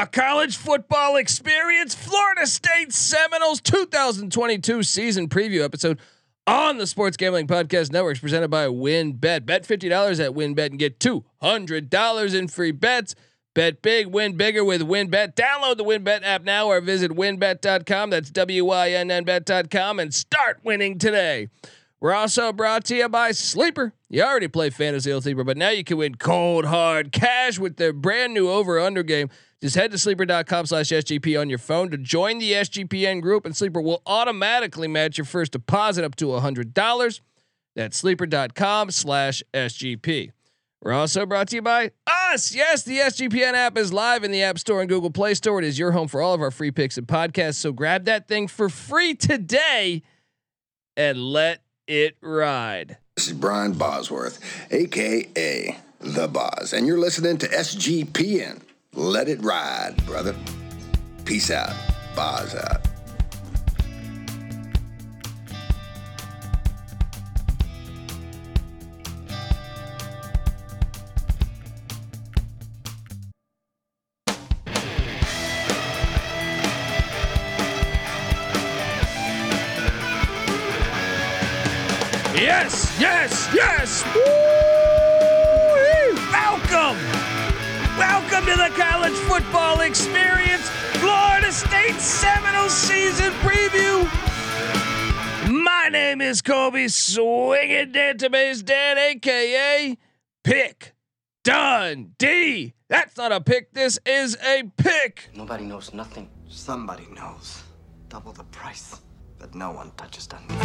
The college football experience, Florida State Seminoles 2022 season preview episode on the Sports Gambling Podcast Network is presented by WynnBET. Bet $50 at WynnBET and get $200 in free bets. Bet big, win bigger with WynnBET. Download the WynnBET app now or visit wynnbet.com. That's W Y N N bet.com and start winning today. We're also brought to you by Sleeper. You already play Fantasy Sleeper, but now you can win cold hard cash with their brand new over under game. Just head to sleeper.com slash SGP on your phone to join the SGPN group, and Sleeper will automatically match your first deposit up to $100. That's sleeper.com slash SGP. We're also brought to you by us. Yes, the SGPN app is live in the App Store and Google Play Store. It is your home for all of our free picks and podcasts. So grab that thing for free today and let it ride. This is Brian Bosworth, aka The Boz, and you're listening to SGPN. Let it ride, brother. Peace out. Boz out. Yes, yes, yes. Woo! Florida State season preview. My name is Colby Swinging Database Dan, aka Pick Dundee. That's not a pick. This is a pick. Nobody knows nothing. Somebody knows. Double the price. But no one touches Dundee.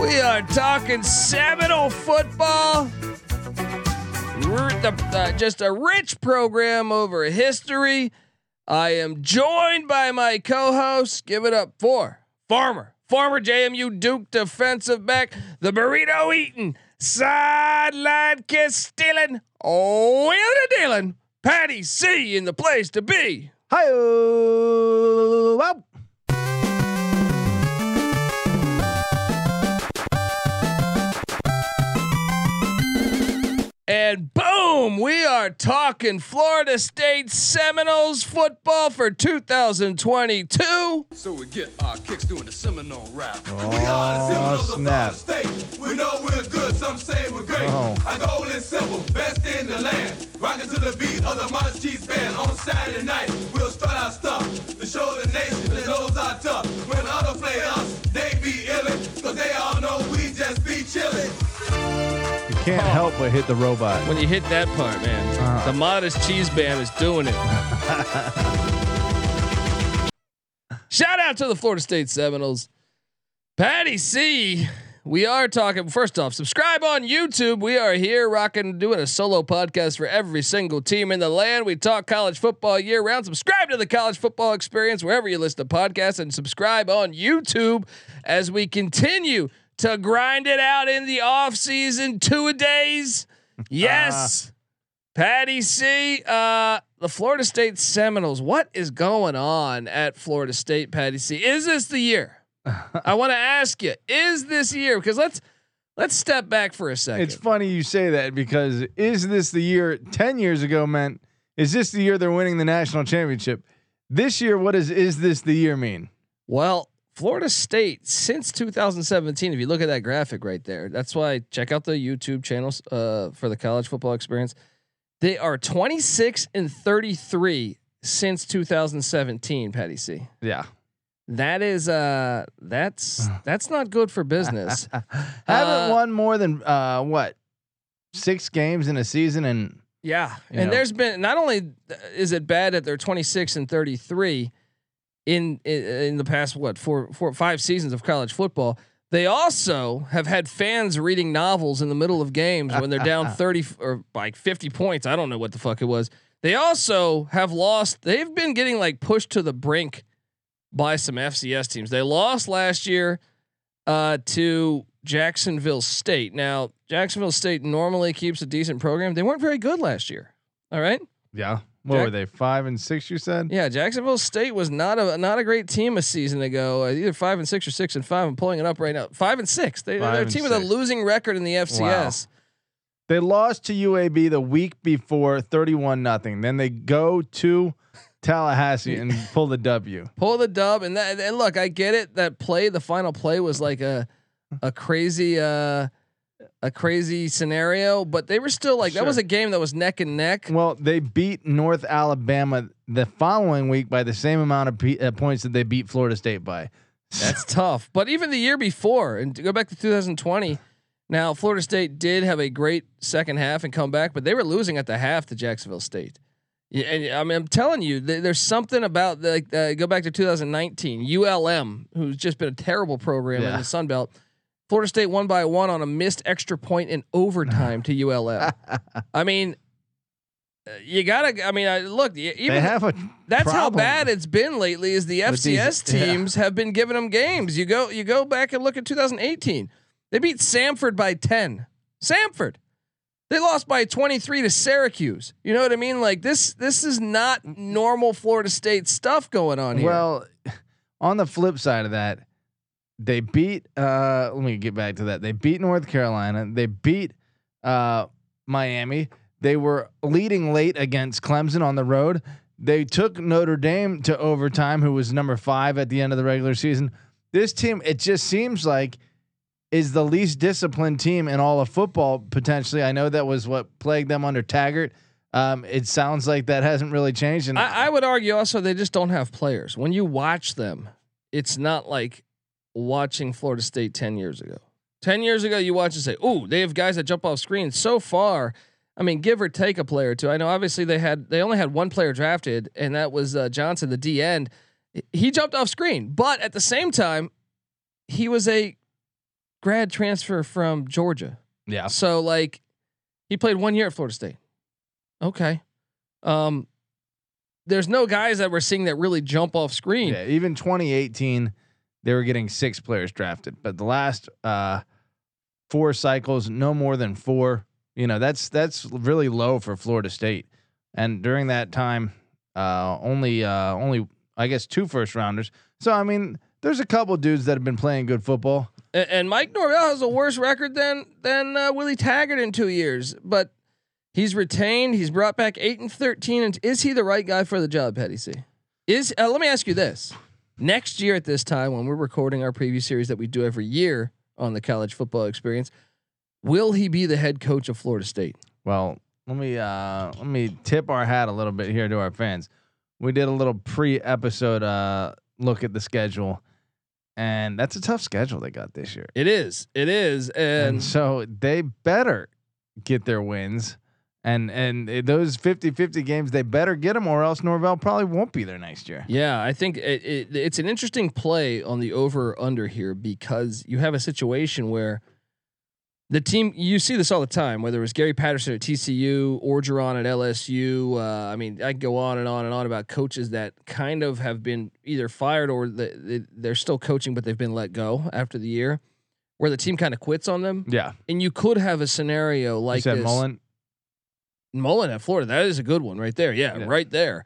We are talking Seminole football. The- uh, just a rich program over history. I am joined by my co-host. Give it up for Farmer, former JMU Duke defensive back, the burrito eating, sideline kiss stealing, oh, the dealing, Patty C in the place to be. Hi, well, And boom, we are talking Florida State Seminoles football for 2022. So we get our kicks doing the Seminole rap. Oh, snap. state We know we're good, some say we're great. Oh. Our goal is simple, best in the land. Rocking to the beat of the Marching Chiefs Band on Saturday night. We'll start our stuff to show the nation that knows our tough. When others play us, they be illin', cause they all know we just be chillin'. Can't help but hit the robot. When you hit that part, man, Uh-huh. the Marching Chiefs band is doing it. Shout out to the Florida State Seminoles. Patty C. We are talking. First off, subscribe on YouTube. We are here rocking, doing a solo podcast for every single team in the land. We talk college football year round. Subscribe to the college football experience wherever you listen to podcasts and subscribe on YouTube as we continue to grind it out in the off season two a days. Yes. Patty C, uh, the Florida State Seminoles. What is going on at Florida State, Patty C? Is this the year? I want to ask you, is this year? Because let's let's step back for a second. It's funny you say that because is this the year 10 years ago meant is this the year they're winning the national championship? This year, what does is this the year mean? Well, Florida State since 2017, if you look at that graphic right there, that's why check out the YouTube channels uh, for the college football experience. They are 26 and 33 since 2017, Patty C. Yeah. That is uh that's that's not good for business. Haven't Uh, won more than uh what? 6 games in a season and Yeah, and know. there's been not only is it bad that they're 26 and 33 in in, in the past what four four five seasons of college football, They also have had fans reading novels in the middle of games when they're down 30 or like 50 points. I don't know what the fuck it was. They also have lost. They've been getting like pushed to the brink by some FCS teams. They lost last year uh, to Jacksonville State. Now, Jacksonville State normally keeps a decent program. They weren't very good last year. All right. Yeah. What Jack- were they? Five and six, you said? Yeah, Jacksonville State was not a not a great team a season ago. Uh, either five and six or six and five. I'm pulling it up right now. Five and six. They, Five they're a and team with a six. losing record in the FCS. They lost to UAB the week before, thirty-one nothing. Then they go to Tallahassee and pull the W. Pull the dub, and that. And look, I get it. That play, the final play, was like a a crazy uh a crazy scenario, but they were still like that was a game that was neck and neck. Well, they beat North Alabama the following week by the same amount of pe- uh, points that they beat Florida State by. That's tough. But even the year before, and to go back to 2020, now Florida State did have a great second half and come back, but they were losing at the half to Jacksonville State. Yeah, and I mean, I'm telling you, th- there's something about the uh, go back to 2019 ULM, who's just been a terrible program in the Sun Belt. Florida State won by one on a missed extra point in overtime to ULM. I mean, uh, you gotta. I mean, I, look, even they have a that's how bad it's been lately. Is the With these- FCS yeah. teams have been giving them games. You go, you go back and look at 2018. They beat Samford by 10. Samford. They lost by 23 to Syracuse. You know what I mean? Like this, this is not normal Florida State stuff going on here. Well, on the flip side of that, they beat. Uh, let me get back to that. They beat North Carolina. They beat uh, Miami. They were leading late against Clemson on the road. They took Notre Dame to overtime, who was number five at the end of the regular season. This team, it just seems like, is the least disciplined team in all of football potentially. I know that was what plagued them under Taggart. Um, it sounds like that hasn't really changed. And I, I would argue also they just don't have players. When you watch them, it's not like watching Florida State 10 years ago. 10 years ago, you watch and say, "Ooh, they have guys that jump off screen." So far, I mean, give or take a player or two. I know obviously they had they only had one player drafted, and that was uh, Johnson, the D end. He jumped off screen, but at the same time, he was a grad transfer from Georgia. yeah, So like he played one year at Florida State. Okay. Um there's no guys that we're seeing that really jump off screen. Yeah, even 2018, they were getting six players drafted, but the last uh, four cycles, no more than four. You know, that's that's really low for Florida State. And during that time, uh, only uh, only I guess two first rounders. So I mean, there's a couple dudes that have been playing good football. A- And, Mike Norvell has a worse record than than uh, Willie Taggart in 2 years, but he's retained, he's brought back 8 and 13 and is he the right guy for the job, Patty C? Is uh, let me ask you this. Next year at this time when we're recording our preview series that we do every year on the college football experience, will he be the head coach of Florida State? Well, let me uh, let me tip our hat a little bit here to our fans. We did a little pre-episode uh, look at the schedule, and that's a tough schedule they got this year. It is. It is. And, And, so they better get their wins. And and those 50-50 games, they better get them, or else Norvell probably won't be there next year. yeah, I think it, it, it's an interesting play on the over under here because you have a situation where the team you see this all the time, whether it was Gary Patterson at TCU, Orgeron at LSU. Uh, I mean, I can go on and on and on about coaches that kind of have been either fired or the, they, they're still coaching, but they've been let go after the year, where the team kind of quits on them. Yeah, And you could have a scenario like you said this. Mullen. Mullen at Florida. That is a good one right there. Yeah, Yeah. right there.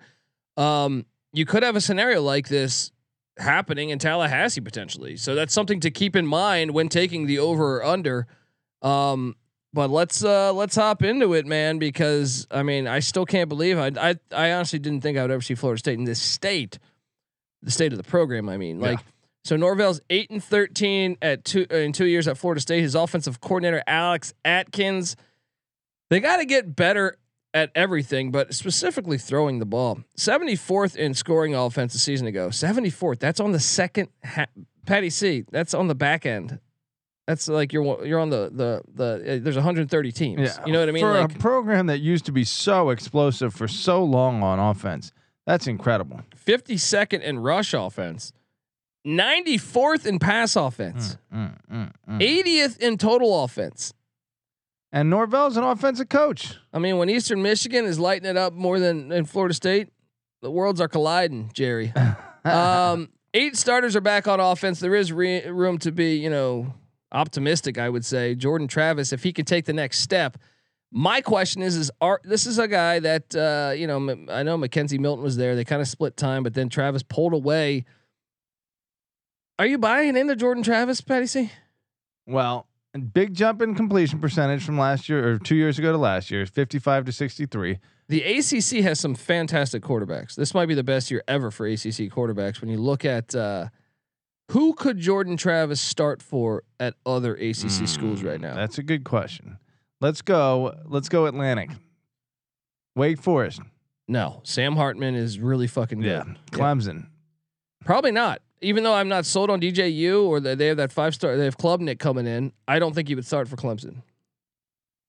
Um, you could have a scenario like this happening in Tallahassee potentially. So that's something to keep in mind when taking the over or under. Um, but let's uh, let's hop into it, man, because I mean I still can't believe I I I honestly didn't think I would ever see Florida State in this state, the state of the program. I mean, like so Norvell's eight and thirteen at two uh, in two years at Florida State. His offensive coordinator Alex Atkins. They got to get better at everything, but specifically throwing the ball. 74th in scoring offense a season ago. 74th. That's on the second. Ha- Patty C. That's on the back end. That's like you're you're on the the the. Uh, there's 130 teams. Yeah, You know what I mean? For Like a program that used to be so explosive for so long on offense, that's incredible. 52nd in rush offense. 94th in pass offense, Mm, mm, mm. 80th in total offense. And Norvell's an offensive coach. I mean, when Eastern Michigan is lighting it up more than in Florida State, the worlds are colliding, Jerry. um, eight starters are back on offense. There is re- room to be, you know, optimistic. I would say Jordan Travis, if he can take the next step. My question is: Is are this is a guy that uh, you know? M- I know McKenzie Milton was there. They kind of split time, but then Travis pulled away. Are you buying into Jordan Travis, Patty C? Well, big jump in completion percentage from last year or two years ago to last year, 55 to 63. The ACC has some fantastic quarterbacks. This might be the best year ever for ACC quarterbacks. When you look at uh, who could Jordan Travis start for at other ACC schools right now? That's a good question. Let's go. Let's go Atlantic. Wake Forest. No, Sam Hartman is really fucking good. Yeah. Clemson. Probably not. Even though I'm not sold on DJU or that they have that five star, they have Klubnik coming in. I don't think he would start for Clemson.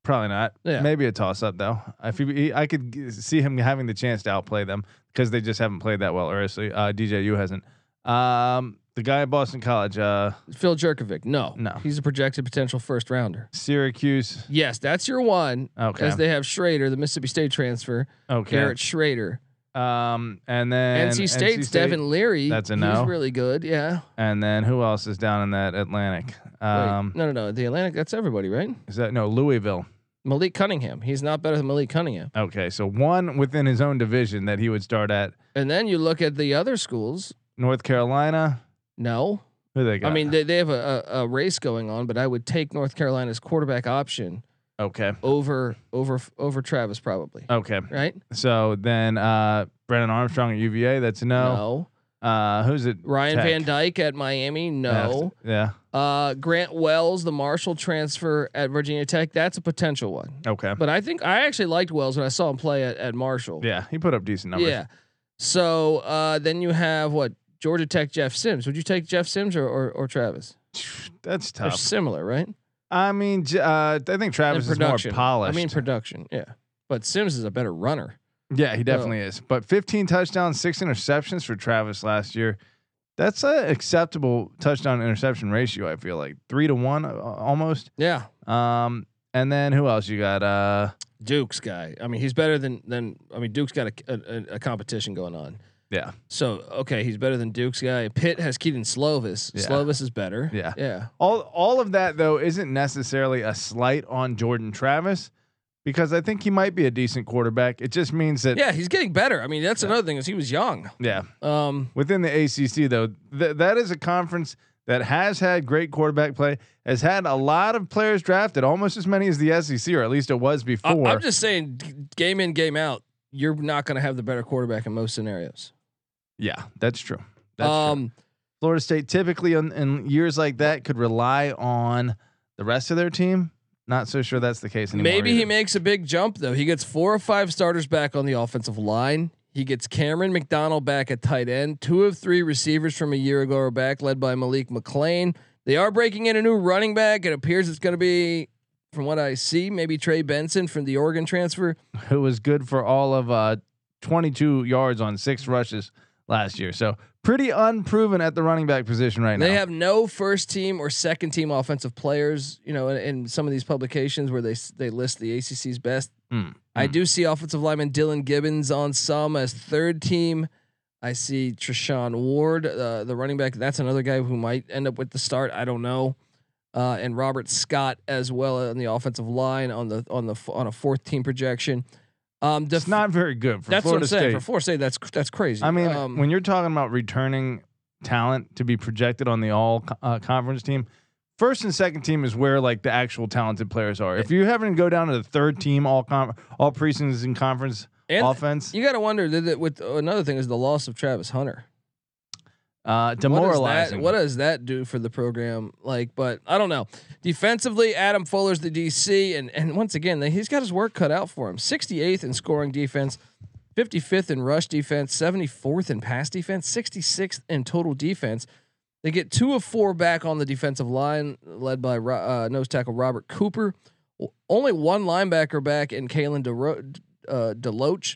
Probably not. Yeah. Maybe a toss up though. If he, I could g- see him having the chance to outplay them because they just haven't played that well. Or uh, DJU hasn't. Um, the guy at Boston College, uh, Phil Jurkovec, no, No. he's a projected potential first rounder. Syracuse. Yes, that's your one. Okay. As they have Shrader, the Mississippi State transfer, Okay. Garrett Shrader. Um, and then NC State's Devin Leary. That's a He's no. really good. Yeah. And then who else is down in that Atlantic? Wait, Um, no, no, no. The Atlantic. That's everybody, right? is that no Louisville? Malik Cunningham. He's not better than Malik Cunningham. Okay, so one within his own division that he would start at. And then you look at the other schools. North Carolina. No, Who they got? I mean they, they have a, a, a race going on, but I would take North Carolina's quarterback option okay, over over over Travis probably. okay. Right? So then uh, Brennan Armstrong at UVA. That's a no. Uh, who's it? Ryan Tech. Van Dyke at Miami. No. Yeah. Uh, Grant Wells, the Marshall transfer at Virginia Tech. That's a potential one. Okay. But I think I actually liked Wells when I saw him play at, at Marshall. Yeah, he put up decent numbers. Yeah. So uh, then you have what Georgia Tech Jeff Sims. Would you take Jeff Sims or or, or Travis? That's They're tough. similar, right? I mean, uh, I think Travis is more polished. I mean production, yeah. But Sims is a better runner. yeah, he definitely is. But 15 touchdowns, six interceptions for Travis last year. That's an acceptable touchdown interception ratio. I feel like three to one, uh, almost. Yeah. Um, and then who else you got? Uh, Duke's guy. I mean, he's better than than. I mean, Duke's got a, a, a competition going on. Yeah, So okay, he's better than Duke's guy. Pitt has Kedon Slovis. Yeah. Slovis is better. Yeah. Yeah. all all of that though isn't necessarily a slight on Jordan Travis because I think he might be a decent quarterback. It just means that Yeah, he's getting better. I mean, that's another thing is he was young. yeah. Um, within the ACC though, th- that is a conference that has had great quarterback play, has had a lot of players drafted, almost as many as the SEC, or at least it was before. I'm just saying, game in, game out, you're not going to have the better quarterback in most scenarios. Yeah, that's true. That's true. um, Florida State typically in, in years like that could rely on the rest of their team. Not so sure that's the case anymore. maybe he makes a big jump though. He gets four or five starters back on the offensive line. He gets Camren McDonald back at tight end. Two of three receivers from a year ago are back, led by Malik McClain. They are breaking in a new running back. It appears it's going to be, from what I see, maybe Trey Benson from the Oregon transfer. who was good for all of uh, 22 yards on six rushes last year. So pretty unproven at the running back position right now. They have no first team or second team offensive players. You know, in, in some of these publications where they they list the ACC's best. Mm, I mm. do see offensive lineman Dillan Gibbons on some as third team. I see Treshaun Ward, uh, the running back. That's another guy who might end up with the start. I don't know. Uh, and Robert Scott as well on the offensive line on the on the on a fourth team projection. Um, It's not very good for that's Florida what I'm saying for Florida State. That's that's crazy. I mean, um, when you're talking about returning talent to be projected on the all uh, conference team, first and second team is where like the actual talented players are. If you haven't go down to the third team all com- all preseason in conference and offense, you got to wonder that that with another thing is the loss of Travis Hunter. Uh, What does, demoralizing. that, what does that do for the program? Like, but I don't know. Defensively, Adam Fuller's the DC, and and once again, he's got his work cut out for him. 68th in scoring defense, 55th in rush defense, 74th in pass defense, 66th in total defense. They get two of four back on the defensive line, led by uh, nose tackle Robert Cooper. Only one linebacker back in Kalen DeRo- uh, Deloach.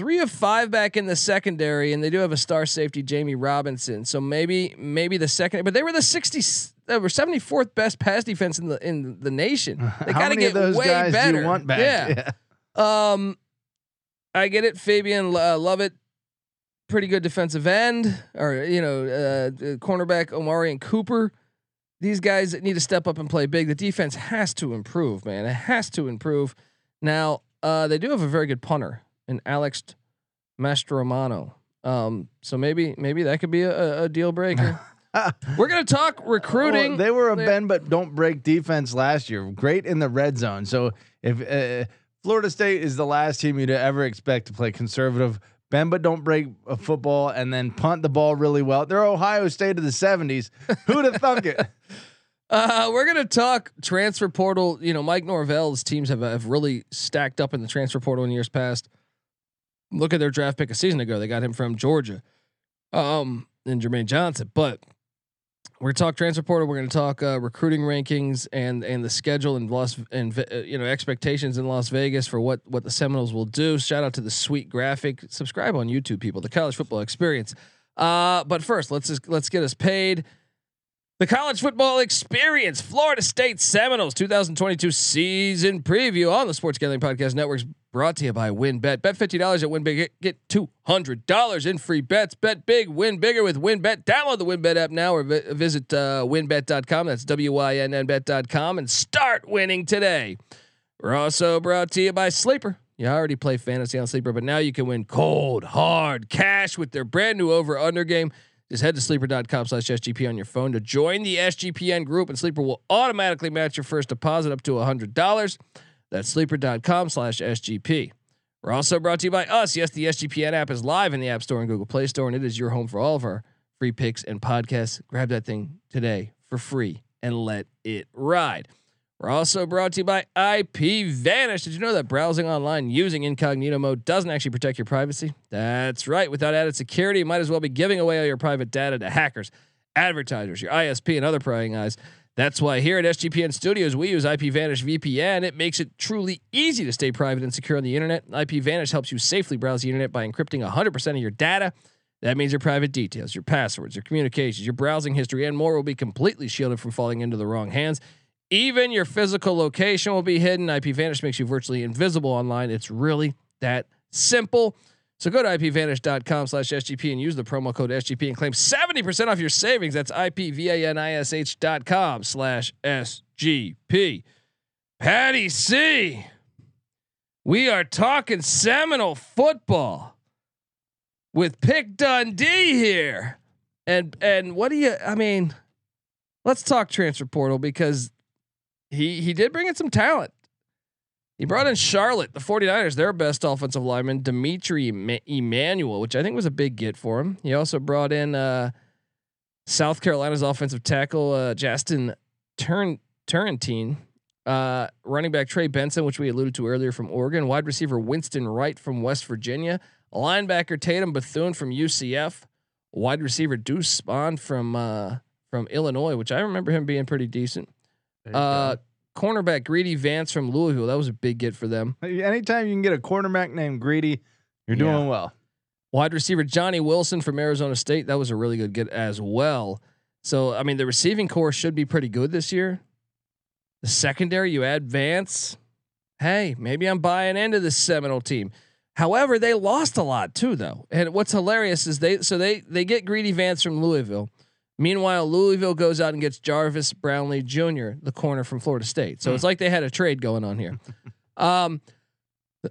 Three of five back in the secondary, and they do have a star safety, Jammie Robinson. So maybe maybe the second, but they were the sixty. They were seventy fourth best pass defense in the in the nation. They got to get way guys better. do you want back? Yeah. Um, I get it. Fabien uh, Lovett, pretty good defensive end, or you know, uh, cornerback Omarion Cooper. These guys need to step up and play big. The defense has to improve, man. It has to improve. Now, uh, they do have a very good punter in Alex Mastromanno. Um, so maybe maybe that could be a, a deal breaker. We're gonna talk recruiting. Well, they were a They- bend but don't break defense last year. Great in the red zone. So if uh, Florida State is the last team you'd ever expect to play conservative, bend but don't break a football, and then punt the ball really well, they're Ohio State of the '70s. Who'd have thunk it? Uh, we're gonna talk transfer portal. You know, Mike Norvell's teams have have really stacked up in the transfer portal in years past. Look at their draft pick a season ago; they got him from Georgia, um, and Jermaine Johnson. But we're talk transfer portal. We're gonna talk uh, recruiting rankings and and the schedule and Las and uh, you know expectations in Las Vegas for what what the Seminoles will do. Shout out to the sweet graphic. Subscribe on YouTube, people. The college football experience. Uh, but first, let's just let's get us paid. The college football experience, Florida State Seminoles 2022 season preview on the Sports Gambling Podcast Network is brought to you by WynnBET. Bet $50 at WynnBET. Get, get $200 in free bets. Bet big, win bigger with WynnBET. Download the WynnBET app now or vi- visit uh, wynnbet.com. That's W Y N N bet.com and start winning today. We're also brought to you by Sleeper. You already play fantasy on Sleeper, but now you can win cold, hard cash with their brand new over under game. Just head to sleeper.com slash SGP on your phone to join the SGPN group, and Sleeper will automatically match your first deposit up to $100. That's sleeper.com slash SGP. We're also brought to you by us. Yes, the SGPN app is live in the App Store and Google Play Store, and it is your home for all of our free picks and podcasts. Grab that thing today for free and let it ride. We're also brought to you by IP Vanish. Did you know that browsing online using incognito mode doesn't actually protect your privacy? That's right. Without added security, you might as well be giving away all your private data to hackers, advertisers, your ISP, and other prying eyes. That's why here at SGPN Studios, we use IP Vanish VPN. It makes it truly easy to stay private and secure on the internet. IP Vanish helps you safely browse the internet by encrypting 100% of your data. That means your private details, your passwords, your communications, your browsing history, and more will be completely shielded from falling into the wrong hands. Even your physical location will be hidden. IP Vanish makes you virtually invisible online. It's really that simple. So go to ipvanish.com slash SGP and use the promo code SGP and claim 70% off your savings. That's ipvanish.com slash SGP. Patty C. We are talking Seminole football with Pick Dundee here. And and what do you I mean, let's talk transfer portal because he he did bring in some talent. He brought in Charlotte, the 49ers, their best offensive lineman, D'Mitri Emmanuel, which I think was a big get for him. He also brought in uh, South Carolina's offensive tackle, uh, Justin Turn Turrentine, uh, running back Trey Benson, which we alluded to earlier from Oregon, wide receiver Winston Wright from West Virginia, linebacker Tatum Bethune from UCF, wide receiver Duece Spann from uh, from Illinois, which I remember him being pretty decent. Uh, cornerback Greedy Vance from Louisville. That was a big get for them. Anytime you can get a cornerback named Greedy, you're doing well. Wide receiver Johnny Wilson from Arizona State. That was a really good get as well. So I mean, the receiving corps should be pretty good this year. The secondary, you add Vance. Hey, maybe I'm buying into this Seminole team. However, they lost a lot too, though. And what's hilarious is they so they they get Greedy Vance from Louisville. Meanwhile, Louisville goes out and gets Jarvis Brownlee Jr., the corner from Florida State. So it's like they had a trade going on here. Um,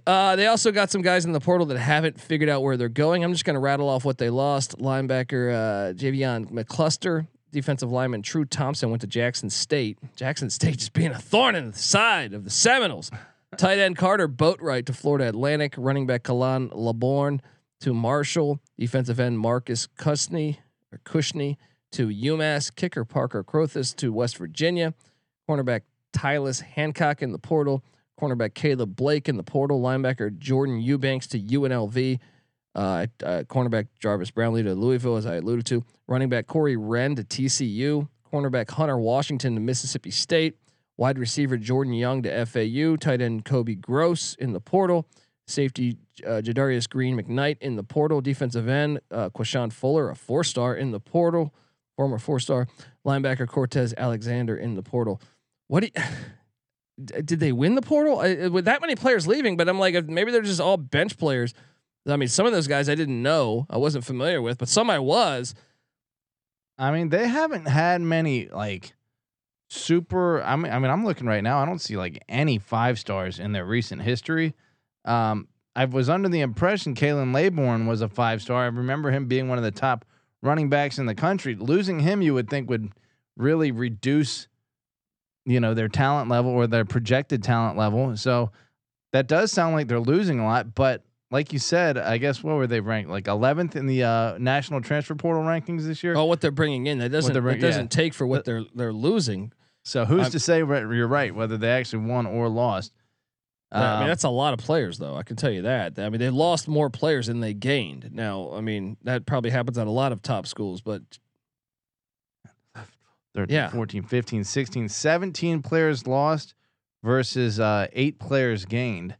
uh, they also got some guys in the portal that haven't figured out where they're going. I'm just going to rattle off what they lost. Linebacker uh, Javion McCluster, defensive lineman True Thompson went to Jackson State. Jackson State just being a thorn in the side of the Seminoles. Tight end Carter Boatwright to Florida Atlantic. Running back Kalan Laborn to Marshall. Defensive end Marcus Cusney or Cushney to UMass. Kicker Parker Crothis to West Virginia. Cornerback Tylis Hancock in the portal. Cornerback Caleb Blake in the portal. Linebacker Jordan Eubanks to UNLV. Uh, uh, cornerback Jarvis Brownlee to Louisville, as I alluded to. Running back Corey Wren to TCU. Cornerback Hunter Washington to Mississippi State. Wide receiver Jordan Young to FAU. Tight end Kobe Gross in the portal. Safety uh, Jadarius Green McKnight in the portal. Defensive end uh, Fuller, a four star in the portal, former four star. Linebacker Cortez Alexander in the portal. What do you, did they win the portal I, with that many players leaving? But I'm like, maybe they're just all bench players. I mean, some of those guys I didn't know, I wasn't familiar with, but some I was. I mean, they haven't had many like super. I mean, I mean, I'm looking right now. I don't see like any five stars in their recent history. Um, I was under the impression Khalan Laborn was a five star. I remember him being one of the top running backs in the country. Losing him, you would think, would really reduce, you know, their talent level or their projected talent level. So that does sound like they're losing a lot. But like you said, I guess what were they ranked? Like 11th in the uh, national transfer portal rankings this year. Oh, what they're bringing in that doesn't bring- that doesn't yeah. take for what they're they're losing. So who's I'm- to say you're right whether they actually won or lost? I mean, Um, that's a lot of players, though. I can tell you that. I mean, they lost more players than they gained. Now, I mean, that probably happens at a lot of top schools, but 13, yeah. 14, 15, 16, 17 players lost versus uh, eight players gained.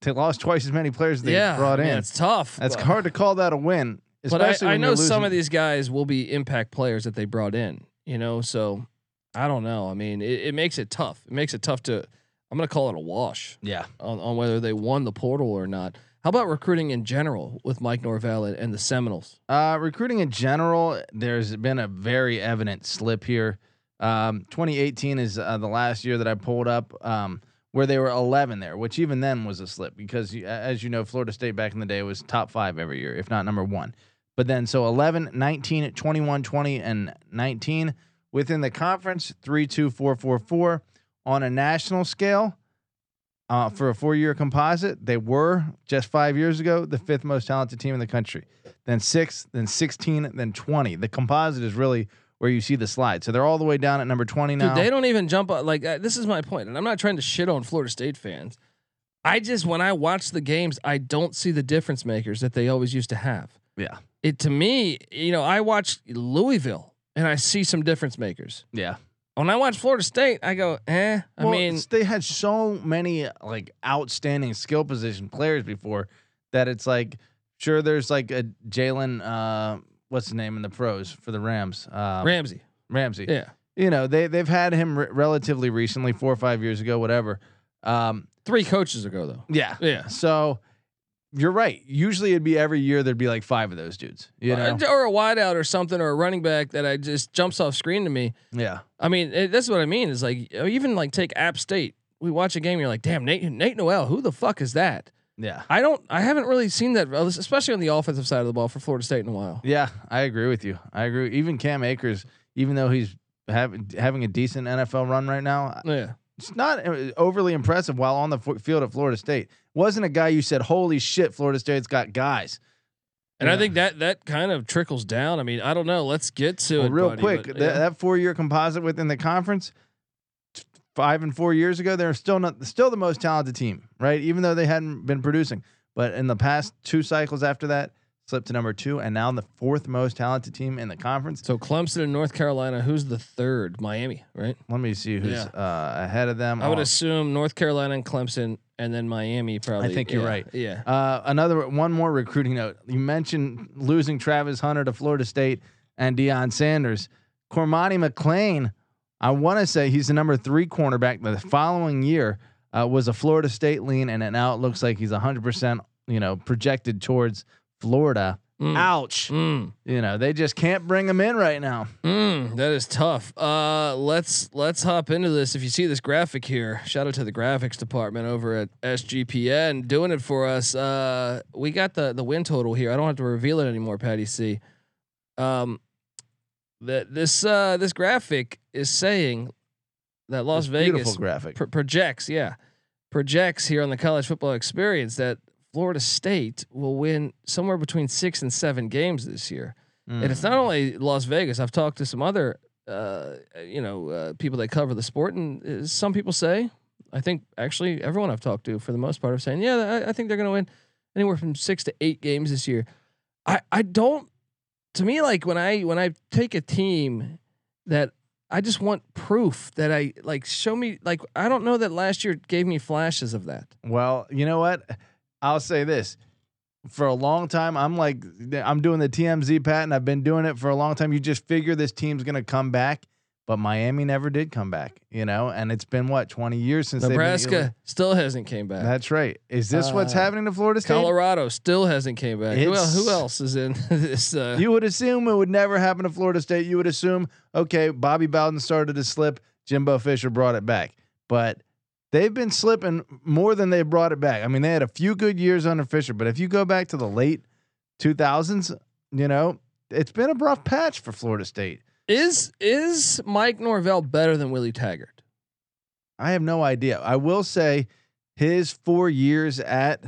They lost twice as many players as they yeah, brought in. it's tough. That's but- hard to call that a win. But I, Especially I know some of these guys will be impact players that they brought in. You know, so I don't know. I mean, it, it makes it tough. It makes it tough to. I'm going to call it a wash Yeah. on, on whether they won the portal or not. How about recruiting in general with Mike Norvell and, the Seminoles? Uh, recruiting in general, there's been a very evident slip here. Um, 2018 is uh, the last year that I pulled up um, where they were 11 there, which even then was a slip because, as you know, Florida State back in the day was top five every year, if not number one. But then, so 11, 19, 21, 20, and 19 within the conference, 3 2 4 4 4. On a national scale, uh, for a four year composite, they were just five years ago the fifth most talented team in the country. Then six, then 16, then 20. The composite is really where you see the slide. So they're all the way down at number 20 now. Dude, they don't even jump up. Like uh, this is my point, and I'm not trying to shit on Florida State fans. I just when I watch the games, I don't see the difference makers that they always used to have. yeah. It to me, you know, I watch Louisville and I see some difference makers. Yeah. When I watch Florida State, I go, eh. I Well, mean, they had so many like outstanding skill position players before that it's like, sure, there's like a Jalen, uh, what's the name in the pros for the Rams? Um, Ramsey. Ramsey. Yeah. You know, they, they've had him re- relatively recently, four or five years ago, whatever. Um, Three coaches ago though. yeah. Yeah. So you're right. Usually it'd be every year there'd be like five of those dudes. You know? Uh, or a wideout or something or a running back that I just jumps off screen to me. yeah. I mean, it, that's what I mean. Is like even like take App State. We watch a game, you're like, damn, Nate Nate Noel, who the fuck is that? Yeah. I don't. I haven't really seen that, especially on the offensive side of the ball for Florida State in a while. Yeah, I agree with you. I agree. Even Cam Akers, even though he's having having a decent NFL run right now, Yeah. it's not uh, overly impressive while on the f- field at Florida State. Wasn't a guy you said, "Holy shit, Florida State's got guys." And I think that that kind of trickles down. I mean, I don't know. Let's get to Well, it real buddy, quick, but, that, yeah. that four year composite within the conference, t- five and four years ago, they're still not still the most talented team, right? Even though they hadn't been producing, but in the past two cycles after that, slipped to number two, and now the fourth most talented team in the conference. so Clemson and North Carolina. Who's the third? Miami, right? Let me see who's Yeah. uh, ahead of them. I would Oh, assume North Carolina and Clemson, and then Miami probably. I think you're right. Yeah. Uh, another one more recruiting note. You mentioned losing Travis Hunter to Florida State and Deion Sanders. Cormani McClain, I want to say he's the number three cornerback. The following year uh, was a Florida State lean, and it now it looks like he's 100 percent, you know, projected towards Florida. Mm. Ouch! Mm. You know, they just can't bring them in right now. Mm, that is tough. Uh, let's let's hop into this. If you see this graphic here, shout out to the graphics department over at SGPN doing it for us. Uh, we got the the win total here. I don't have to reveal it anymore, Patty C. Um, that this uh this graphic is saying that Las Vegas graphic. pro- projects, yeah, projects here on the college football experience that Florida State will win somewhere between six and seven games this year. And it's Mm. not only Las Vegas. I've talked to some other, uh, you know, uh, people that cover the sport, and uh, some people say, I think actually everyone I've talked to for the most part are saying, yeah, I, I think they're going to win anywhere from six to eight games this year. I I don't. To me, like when I when I take a team that I just want proof that I like show me like I don't know that last year gave me flashes of that. Well, you know what? I'll say this. For a long time, I'm like, I'm doing the TMZ pat, and I've been doing it for a long time. You just figure this team's gonna come back, but Miami never did come back, you know. And it's been what 20 years since Nebraska still hasn't came back. That's right. Is this what's Uh, happening to Florida State? Colorado still hasn't came back. Who, el- who else is in this? Uh, You would assume it would never happen to Florida State. You would assume, okay, Bobby Bowden started to slip, Jimbo Fisher brought it back. But they've been slipping more than they brought it back. I mean, they had a few good years under Fisher, but if you go back to the late 2000s, you know, it's been a rough patch for Florida State. is is Mike Norvell better than Willie Taggart? I have no idea. I will say his four years at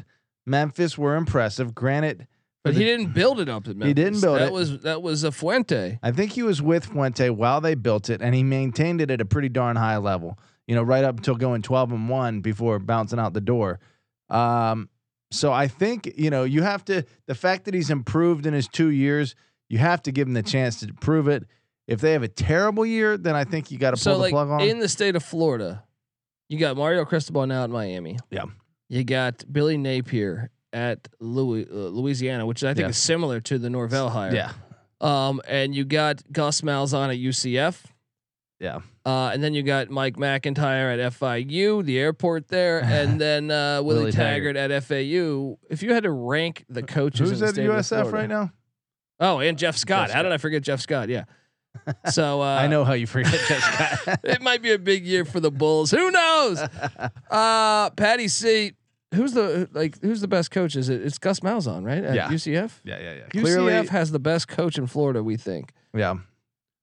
Memphis were impressive. Granted, But for he the- didn't build it up at Memphis. He didn't build that it. was that was a Fuente. I think he was with Fuente while they built it, and he maintained it at a pretty darn high level. You know, right up until going twelve and one before bouncing out the door. Um, so I think you know you have to the fact that he's improved in his two years, you have to give him the chance to prove it. If they have a terrible year, then I think you got to pull So the like plug on. in the state of Florida, you got Mario Cristobal now at Miami. Yeah. You got Billy Napier at Louis, uh, Louisiana, which I think Yeah. is similar to the Norvell hire. yeah, Um, and you got Gus Malzahn at UCF. Yeah. Uh, and then you got Mike McIntyre at FIU, the airport there, and then uh, Willie, Willie Taggart. at FAU. If you had to rank the coaches, Who's in the at state of USF right now? Oh, and Jeff Scott. Jeff How did I forget Jeff Scott? Yeah. So uh, I know how you forget Jeff Scott. it might be a big year for the Bulls. Who knows? Uh, Patty C. Who's the like? Who's the best coach? Is it? It's Gus Malzahn, right? At Yeah. UCF. yeah, yeah, yeah. UCF Clearly, has the best coach in Florida. We think. yeah.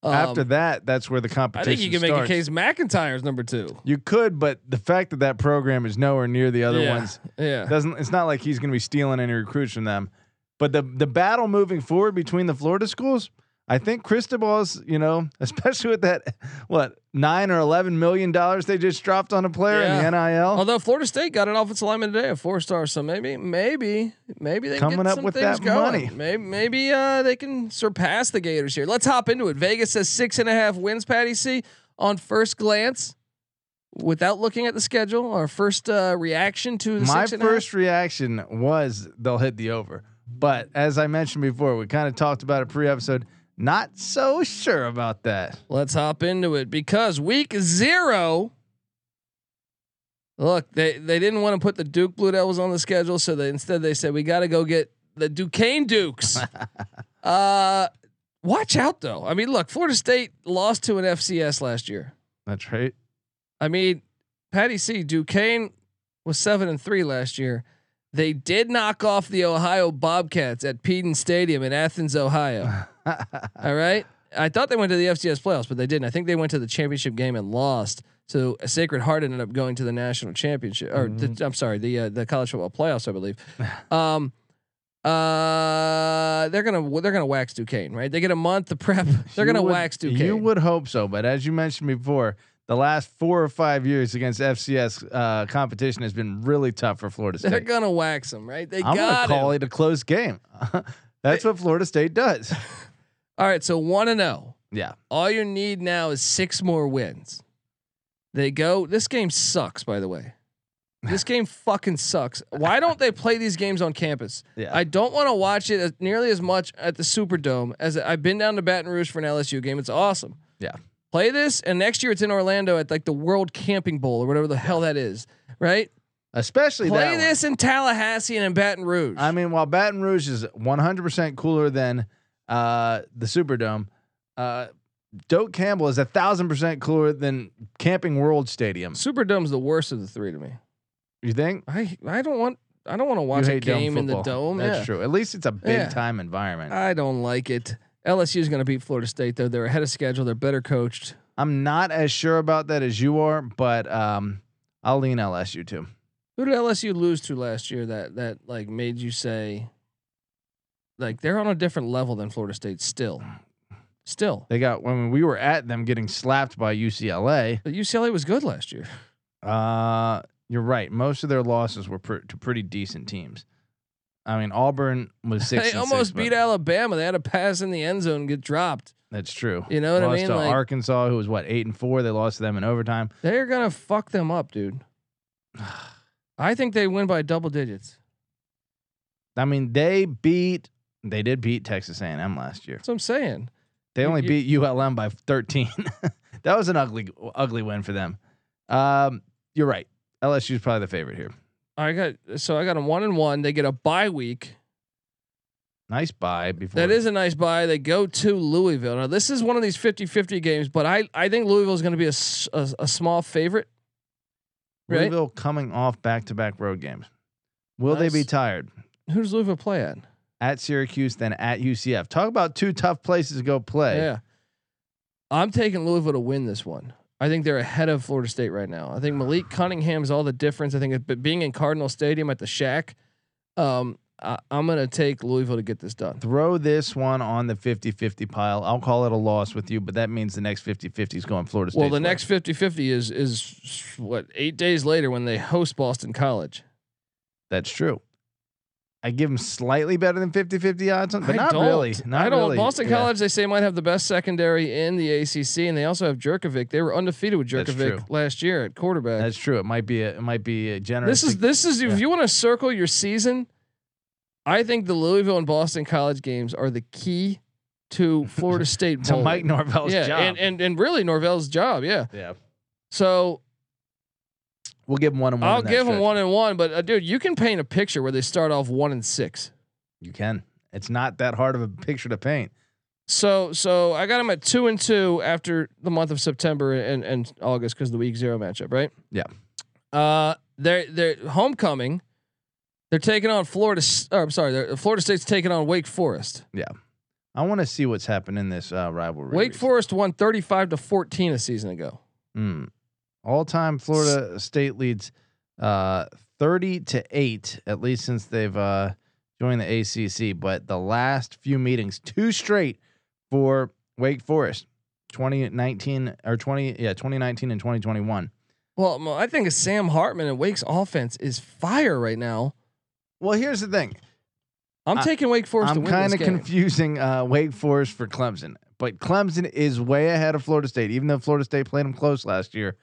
Um, After that, that's where the competition. I think you can make a case McIntyre's number two. You could, but the fact that that program is nowhere near the other yeah. ones Yeah. doesn't. It's not like he's going to be stealing any recruits from them. But the the battle moving forward between the Florida schools, I think Cristobal's, you know, especially with that what nine or eleven million dollars they just dropped on a player Yeah. in the NIL, Although Florida State got an offensive lineman today, a four star, so maybe, maybe, maybe they can Coming up with that going. money. Maybe, maybe uh, they can surpass the Gators here. Let's hop into it. Vegas says six and a half wins. Patty C on first glance, without looking at the schedule. Our first uh, reaction to the my six and a half? first reaction was they'll hit the over. But as I mentioned before, we kind of talked about it pre-episode. Not so sure about that. Let's hop into it because week zero. Look, they they didn't want to put the Duke Blue Devils on the schedule, so they instead they said we got to go get the Duquesne Dukes. uh, watch out though. I mean, look, Florida State lost to an FCS last year. That's right. I mean, Patty C. Duquesne was seven and three last year. They did knock off the Ohio Bobcats at Peden Stadium in Athens, Ohio. All right. I thought they went to the FCS playoffs, but they didn't. I think they went to the championship game and lost. So Sacred Heart ended up going to the national championship, or the, I'm sorry, the uh, the college football playoffs, I believe. Um, uh, they're gonna they're gonna wax Duquesne, right? They get a month to prep. They're You gonna would- wax Duquesne. You would hope so, but as you mentioned before, the last four or five years against FCS uh, competition has been really tough for Florida State. They're gonna wax them, right? They I'm gonna call him. it a close game. That's what Florida State does. All right, so one and zero. Yeah, All you need now is six more wins. They go. This game sucks, by the way. This game fucking sucks. Why don't they play these games on campus? yeah. I don't want to watch it as, nearly as much at the Superdome as I've been down to Baton Rouge for an LSU game. It's awesome. Yeah. Play this, and next year it's in Orlando at like the World Camping Bowl or whatever the hell that is, right? Especially that Play this in Tallahassee and in Baton Rouge. I mean, while Baton Rouge is 100% cooler than uh, the Superdome, uh, Doak Campbell is a thousand percent cooler than Camping World Stadium. Superdome's the worst of the three to me. You think? I I don't want I don't want to watch a game in the dome. That's yeah. true. At least it's a big Yeah. time environment. I don't like it. LSU is going to beat Florida State though. They're ahead of schedule. They're better coached. I'm not as sure about that as you are, but um, I'll lean LSU too. Who did LSU lose to last year that that like made you say like they're on a different level than Florida State still. Still. They got when we were at them getting slapped by UCLA. But UCLA was good last year. Uh, you're right. Most of their losses were pr- to pretty decent teams. I mean, Auburn was six. They almost six, beat Alabama. They had a pass in the end zone and get dropped. That's true. You know what I lost mean? To Like- Arkansas, who was what eight and four. They lost to them in overtime. They're gonna fuck them up, dude. I think they win by double digits. I mean, they beat. They did beat Texas A&M last year. That's what I'm saying. They You- only you- beat ULM by 13. that was an ugly, ugly win for them. Um, you're right. LSU is probably the favorite here. I got so I got a one and one. They get a bye week. Nice buy before. That is a nice buy. They go to Louisville. Now this is one of these 50-50 games, but I I think Louisville is going to be a a small favorite. Right? Louisville coming off back-to-back road games. Will they be tired? Who does Louisville play at? At Syracuse, then at UCF. Talk about two tough places to go play. Yeah. I'm taking Louisville to win this one. I think they're ahead of Florida State right now. I think Malik Cunningham is all the difference. I think but being in Cardinal Stadium at the Shack, um, I, I'm going to take Louisville to get this done. Throw this one on the 50-50 pile. I'll call it a loss with you, but that means the next 50-50 is going Florida State. Well, the next 50-50 is is what eight days later when they host Boston College. That's true. I give them slightly better than 50-50 odds on, but I not don't. really. Not I don't. really. Boston Yeah. College, they say might have the best secondary in the ACC, and they also have Jurkovec. They were undefeated with Jurkovec last year at quarterback. That's true. It might be a, it might be a generous. This is this is Yeah. if you want to circle your season, I think the Louisville and Boston College games are the key to Florida State to. Mike Norvell's yeah, job. and and and really Norvell's job. Yeah. yeah, So we'll give them one and one. I'll give them one and one, but uh, dude, you can paint a picture where they start off one and six. You can. It's not that hard of a picture to paint. So so I got them at two and two after the month of September and and August because of the week zero matchup, right? Yeah. Uh, they're they're homecoming. They're taking on Florida. Or, I'm sorry, Florida State's taking on Wake Forest. Yeah. I want to see what's happened in this uh, rivalry. Wake recently. Forest won 35 to 14 a season ago. Mm. All time Florida State leads uh, 30 to 8, at least since they've uh, joined the ACC. But the last few meetings, two straight for Wake Forest 2019 or 20, yeah, 2019 and 2021. Well, I think a Sam Hartman and Wake's offense is fire right now. Well, here's the thing. I'm I- taking Wake Forest to I'm kind of confusing uh, Wake Forest for Clemson, but Clemson is way ahead of Florida State, even though Florida State played them close last year.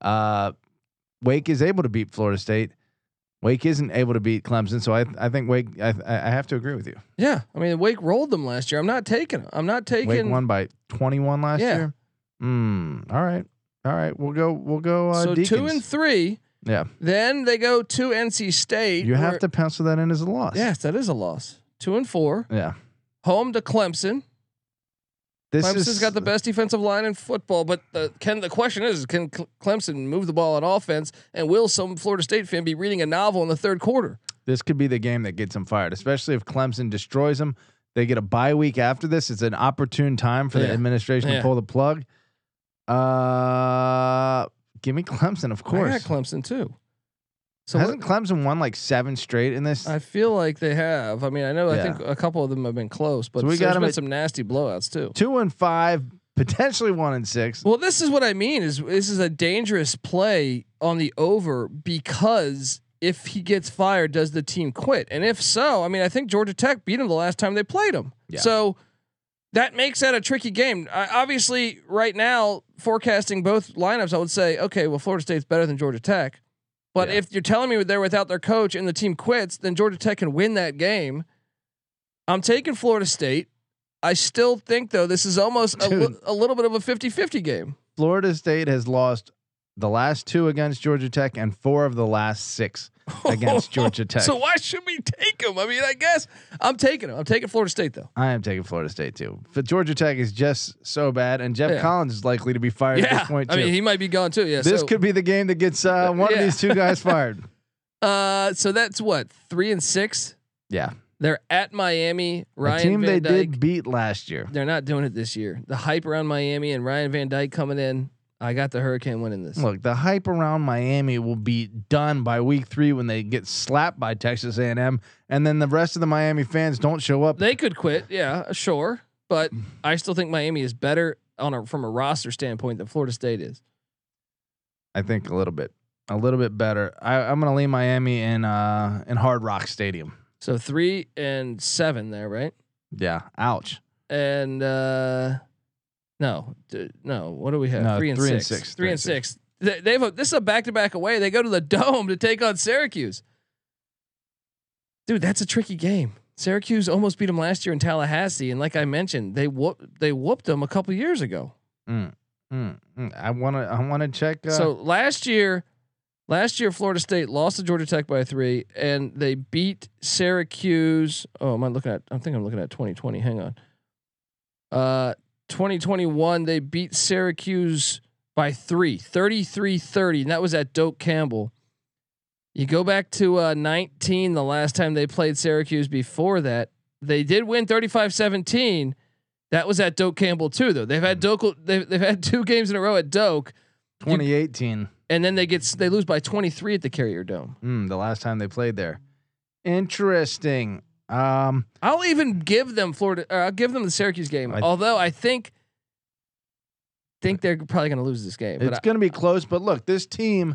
Uh, Wake is able to beat Florida State. Wake isn't able to beat Clemson, so I I think Wake. I I have to agree with you. Yeah, I mean Wake rolled them last year. I'm not taking. I'm not taking. Wake won by 21 last Yeah. year. Hmm. All right. All right. We'll go. We'll go. Uh, so Deacons. two and three. yeah. Then they go to NC State. You have where- to pencil that in as a loss. Yes, that is a loss. Two and four. Yeah. Home to Clemson. This Clemson's is got the best defensive line in football, but the can the question is, can Clemson move the ball on offense, and will some Florida State fan be reading a novel in the third quarter? this could be the game that gets them fired, especially if Clemson destroys them. They get a bye week after this. It's an opportune time for the administration Yeah. to pull the plug. Uh, give me Clemson, of I course. got Clemson too. So Hasn't Clemson won like seven straight in this? I feel like they have. I mean, I know I think a couple of them have been close, but So we got 'em been some nasty blowouts too. Two and five, potentially one and six. Well, this is what I mean is this is a dangerous play on the over because if he gets fired, does the team quit? And if so, I mean, I think Georgia Tech beat him the last time they played him. Yeah. So that makes that a tricky game. I, obviously, right now, forecasting both lineups, I would say, okay, well, Florida State's better than Georgia Tech. But Yeah. if you're telling me they're without their coach and the team quits, then Georgia Tech can win that game. I'm taking Florida State. I still think though this is almost a, li- a little bit of a 50-50 game. Florida State has lost the last two against Georgia Tech and four of the last six against Georgia Tech. So why should we take them? I mean, I guess I'm taking them. I'm taking Florida State though. I am taking Florida State too. But Georgia Tech is just so bad, and Geoff Yeah. Collins is likely to be fired at this point I mean, he might be gone too. Yeah, this so, could be the game that gets uh, one Yeah. of these two guys fired. Uh, so that's what three and six. Yeah, They're at Miami. Ryan team Van they Dyke. did beat last year. They're not doing it this year. The hype around Miami and Ryan Van Dyke coming in. I got the Hurricane winning this. Look, the hype around Miami will be done by week three when they get slapped by Texas A&M, and then the rest of the Miami fans don't show up. They could quit, yeah, sure, but I still think Miami is better on a from a roster standpoint than Florida State is. I think a little bit, a little bit better. I, I'm going to lean Miami in uh, in Hard Rock Stadium. So three and seven there, right? Yeah, ouch. And uh no, d- no. What do we have? No, three and three and six. six, Three and six. They, they've a, this is a back to back away. They go to the dome to take on Syracuse. dude, that's a tricky game. Syracuse almost beat them last year in Tallahassee, and like I mentioned, they whoop they whooped them a couple years ago. Mm, mm, mm. I want to. I want to check. Uh, so last year, last year Florida State lost to Georgia Tech by three, and they beat Syracuse. Oh, am I looking at? I think I'm looking at 2020. Hang on. Uh, 2021 they beat Syracuse by three, 33-30, and that was at Doak Campbell. You go back to uh, 19, the last time they played Syracuse before that, they did win 35-17. That was at Doak Campbell too, though. They've had Doak. They've, they've had two games in a row at Doak, 2018. and then they get they lose by 23 at the Carrier Dome. Mm, the last time they played there. Interesting. Um, I'll even give them Florida. Or I'll give them the Syracuse game. I- although I think think they're probably going to lose this game. It's going to be close, but look, this team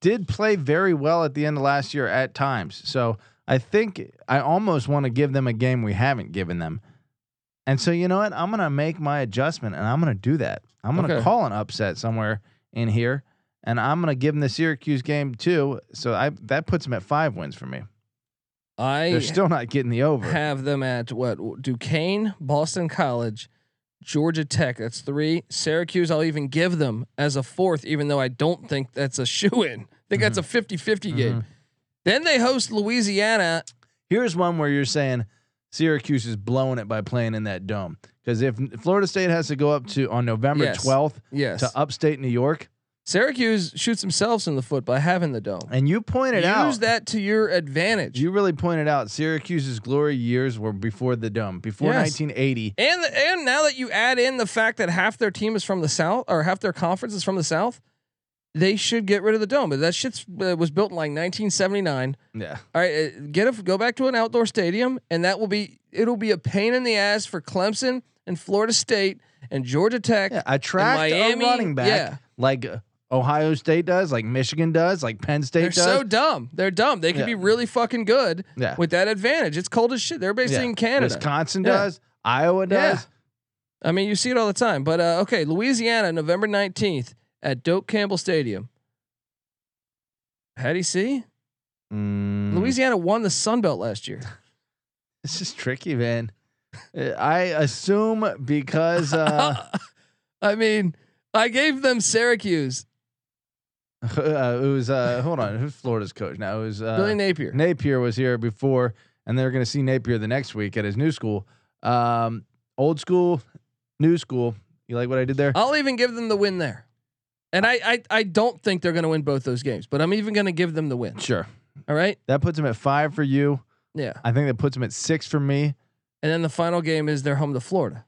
did play very well at the end of last year at times. So I think I almost want to give them a game we haven't given them. And so you know what? I'm going to make my adjustment, and I'm going to do that. I'm going to Okay. call an upset somewhere in here, and I'm going to give them the Syracuse game too. So I that puts them at five wins for me. I They're still not getting the over. have them at what Duquesne, Boston College, Georgia Tech. That's three. Syracuse, I'll even give them as a fourth, even though I don't think that's a shoe in. I think that's a mm-hmm. 50 50 game. Mm-hmm. Then they host Louisiana. Here's one where you're saying Syracuse is blowing it by playing in that dome. Because if Florida State has to go up to on November Yes. 12th Yes. to upstate New York, Syracuse shoots themselves in the foot by having the dome. and you pointed Use out Use that to your advantage. you really pointed out Syracuse's glory years were before the dome, before Yes. 1980. And and now that you add in the fact that half their team is from the south or half their conference is from the south, they should get rid of the dome. But that shit uh, was built in like 1979. Yeah. All right, uh, get a go back to an outdoor stadium, and that will be it'll be a pain in the ass for Clemson and Florida State and Georgia Tech. Yeah, attract Miami, a running back yeah. like uh, Ohio State does, like Michigan does, like Penn State They're does. so dumb. They're dumb. They could Yeah. be really fucking good Yeah. with that advantage. It's cold as shit. They're basically Yeah. in Canada. Wisconsin does, Iowa Yeah. does. I mean, you see it all the time. But uh, okay, Louisiana, November 19th at Doak Campbell Stadium. How do you see? Mm, Louisiana won the Sun Belt last year. This is tricky, man. Uh, I assume because uh, I mean, I gave them Syracuse, uh, it was uh, hold on, who's Florida's coach now? It was uh, Billy Napier. Napier was here before, and they're going to see Napier the next week at his new school. Um, old school, new school. You like what I did there? I'll even give them the win there. And I, I, I don't think they're going to win both those games, but I'm even going to give them the win. Sure. All right. That puts him at five for you. Yeah. I think that puts him at six for me. And then the final game is they're home to Florida.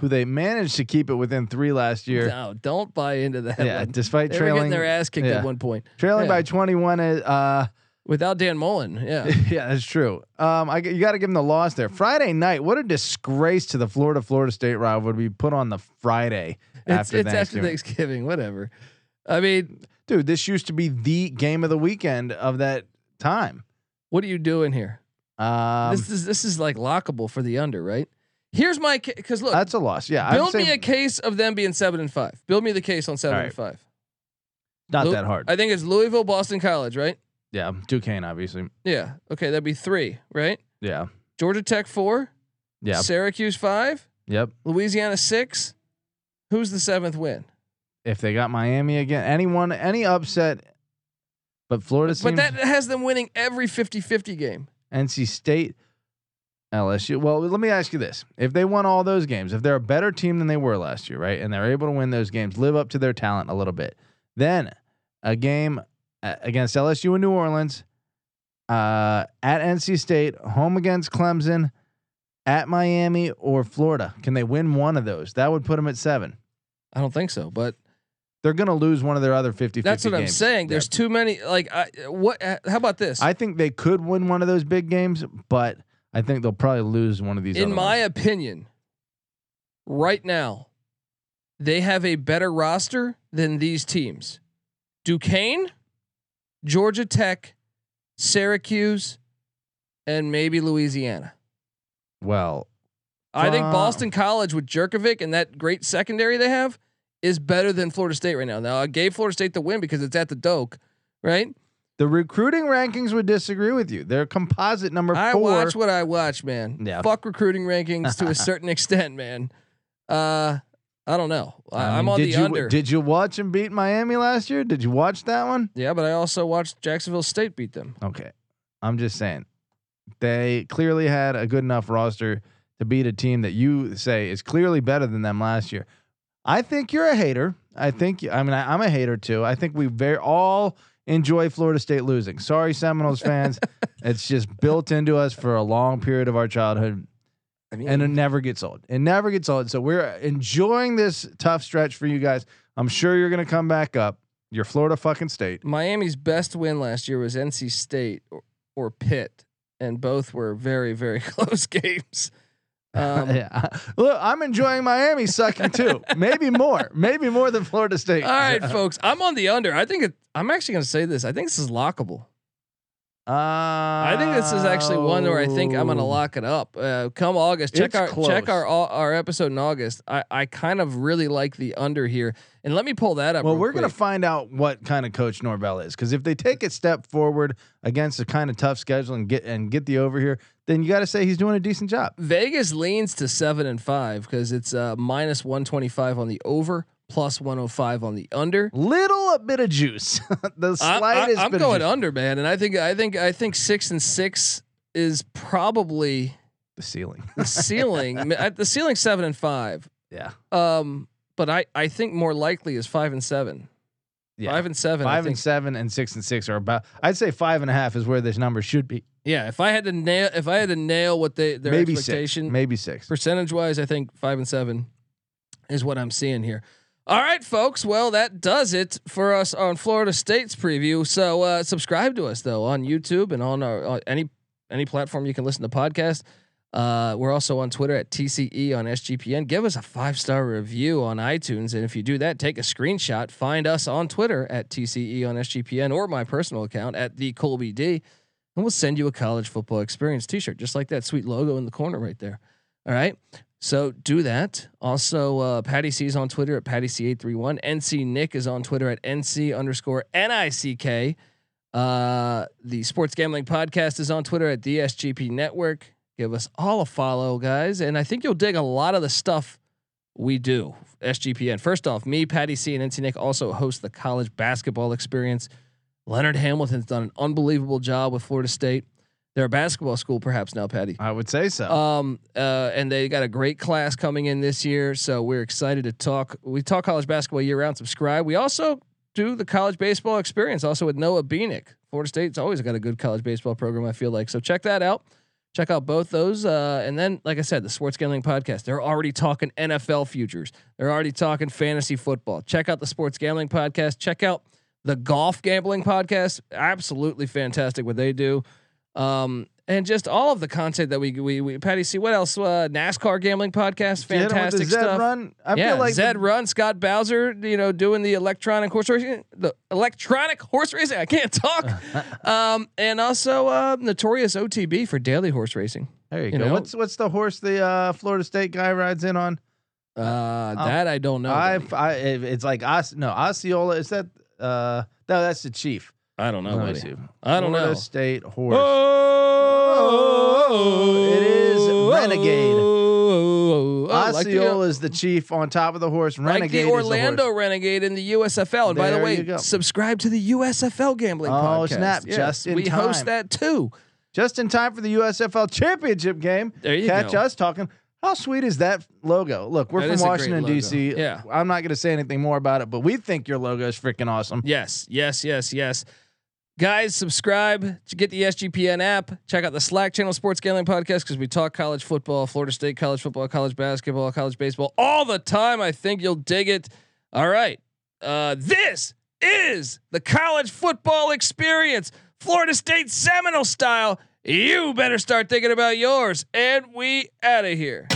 Who they managed to keep it within three last year. No, don't buy into that. Yeah, one. despite they were getting trailing their ass kicked yeah. at one point trailing yeah. by 21. Uh, without Dan Mullen. Yeah. yeah, that's true. Um, I, you got to give them the loss there. Friday night, what a disgrace to the Florida Florida State rival to be put on the Friday it's after it's after Thanksgiving. Thanksgiving. Whatever. I mean, Dude, this used to be the game of the weekend of that time. what are you doing here? Um, this is this is like lockable for the under, right? Here's my because look, that's a loss. Yeah, build me a case of them being seven and five. Build me the case on seven All and five. not Lou- that hard. I think it's Louisville, Boston College, right? yeah, Duquesne, obviously. Yeah. Okay, that'd be three, right? Yeah. Georgia Tech four, Yeah. Syracuse five, Yep. Louisiana six. Who's the seventh win? If they got Miami again, anyone, any upset, but Florida But that has them winning every 50-50 game. NC State, LSU. Well, let me ask you this: If they won all those games, if they're a better team than they were last year, right, and they're able to win those games, live up to their talent a little bit, then a game against LSU in New Orleans, uh, at NC State, home against Clemson, at Miami or Florida, can they win one of those? That would put them at seven. I don't think so, but They're going to lose one of their other 50 that's what I'm games. saying. There's too many. Like, I, what? How about this? I think they could win one of those big games, but I think they'll probably lose one of these. in my ones. opinion, right now, they have a better roster than these teams. Duquesne, Georgia Tech, Syracuse, and maybe Louisiana. well, I think Boston College with Jurkovec and that great secondary they have is better than Florida State right now. Now I gave Florida State the win because it's at the Doak, right? The recruiting rankings would disagree with you. They're composite number I four. watch what I watch, man. Yeah. Fuck recruiting rankings to a certain extent, man. Uh, I don't know. I, I am mean, on did the you, under. Did you watch him beat Miami last year? Did you watch that one? yeah, but I also watched Jacksonville State beat them. Okay. I'm just saying. They clearly had a good enough roster to beat a team that you say is clearly better than them last year. I think you're a hater. I think I mean I, I'm a hater too. I think we very all enjoy Florida State losing. Sorry, Seminoles fans. it's just built into us for a long period of our childhood. I mean, and it never gets old. It never gets old. So we're enjoying this tough stretch for you guys. I'm sure you're going to come back up. You're Florida fucking state. Miami's best win last year was NC State or, or Pitt, and both were very, very close games. Um, yeah. Look, I'm enjoying Miami sucking too. Maybe more. Maybe more than Florida State. All right, folks. I'm on the under. I think it, I'm actually going to say this. I think this is lockable. Uh, I think this is actually one where I think I'm going to lock it up. Uh, come August, check our check our our episode in August. I I kind of really like the under here, and let me pull that up. Well, we're going to find out what kind of coach Norvell is because if they take a step forward against a kind of tough schedule and get and get the over here, then you got to say he's doing a decent job. Vegas leans to seven and five because it's uh, minus 125 on the over, plus 105 on the under. Little bit of juice, the I'm, slightest. I, am going under, man, and I think I think I think six and six is probably the ceiling. the ceiling. The ceiling seven and five. yeah, Um, but I I think more likely is five and seven. yeah. Five and seven. I Five and seven and six and six are about. I'd say five and a half is where this number should be. Yeah, if I had to nail if I had to nail what they their maybe expectation six. Maybe six. percentage wise, I think five and seven is what I'm seeing here. All right, folks. Well, that does it for us on Florida State's preview. So uh, subscribe to us though on YouTube and on our on any any platform you can listen to podcast. Uh, we're also on Twitter at TCE on SGPN. Give us a five star review on iTunes, and if you do that, take a screenshot. Find us on Twitter at TCE on SGPN or my personal account at the Colby D, and we'll send you a college football experience T-shirt, just like that sweet logo in the corner right there. All right. So do that. Also, uh, Patty C is on Twitter at Patty C831. NC Nick is on Twitter at NC underscore NICK. Uh, the Sports Gambling Podcast is on Twitter at DSGP Network. Give us all a follow, guys. And I think you'll dig a lot of the stuff we do. SGPN. First off, me, Patty C, and NC Nick also host the college basketball experience. Leonard Hamilton's done an unbelievable job with Florida State. They're a basketball school, perhaps now, Patty. I would say so. Um, uh, and they got a great class coming in this year, so we're excited to talk. We talk college basketball year round. Subscribe. We also do the college baseball experience, also with Noah Beanick. Florida State's always got a good college baseball program. I feel like so. Check that out. Check out both those, uh, and then, like I said, the Sports Gambling Podcast. They're already talking NFL futures. They're already talking fantasy football. Check out the Sports Gambling Podcast. Check out the Golf Gambling Podcast. Absolutely fantastic what they do um, and just all of the content that we we, we Patty see what else uh, NASCAR gambling podcast Did you hit him with the fantastic Zed stuff Run. I yeah feel like Zed the- Run Scott Bowser you know doing the electronic horse racing the electronic horse racing I can't talk um, and also uh, notorious OTB for daily horse racing There you, you go. know- What's what's the horse the uh, Florida State guy rides in on? uh, that I don't know I. I it's like Os, no Osceola. Is that uh no that's the chief. I don't know me buddy. I don't Florida know State horse. Oh, it is Renegade. Oh, like the, Osceola is the chief on top of the horse. Renegade like the is the Orlando. Renegade in the USFL. And by the way, subscribe to the USFL gambling Oh, podcast. snap, just in time. we host that too. Just in time for the USFL championship game. There you go. Catch go. us talking. How sweet is that logo? Look, we're That from is a great Washington. D.C. Yeah. I'm not going to say anything more about it, but we think your logo is freaking awesome. Yes, yes, yes, yes. Guys, subscribe to get the SGPN app. Check out the Slack channel Sports Gambling Podcast because we talk college football, Florida State college football, college basketball, college baseball all the time. I think you'll dig it. All right. Uh, this is the college football experience, Florida State Seminole style. You better start thinking about yours. And we out of here.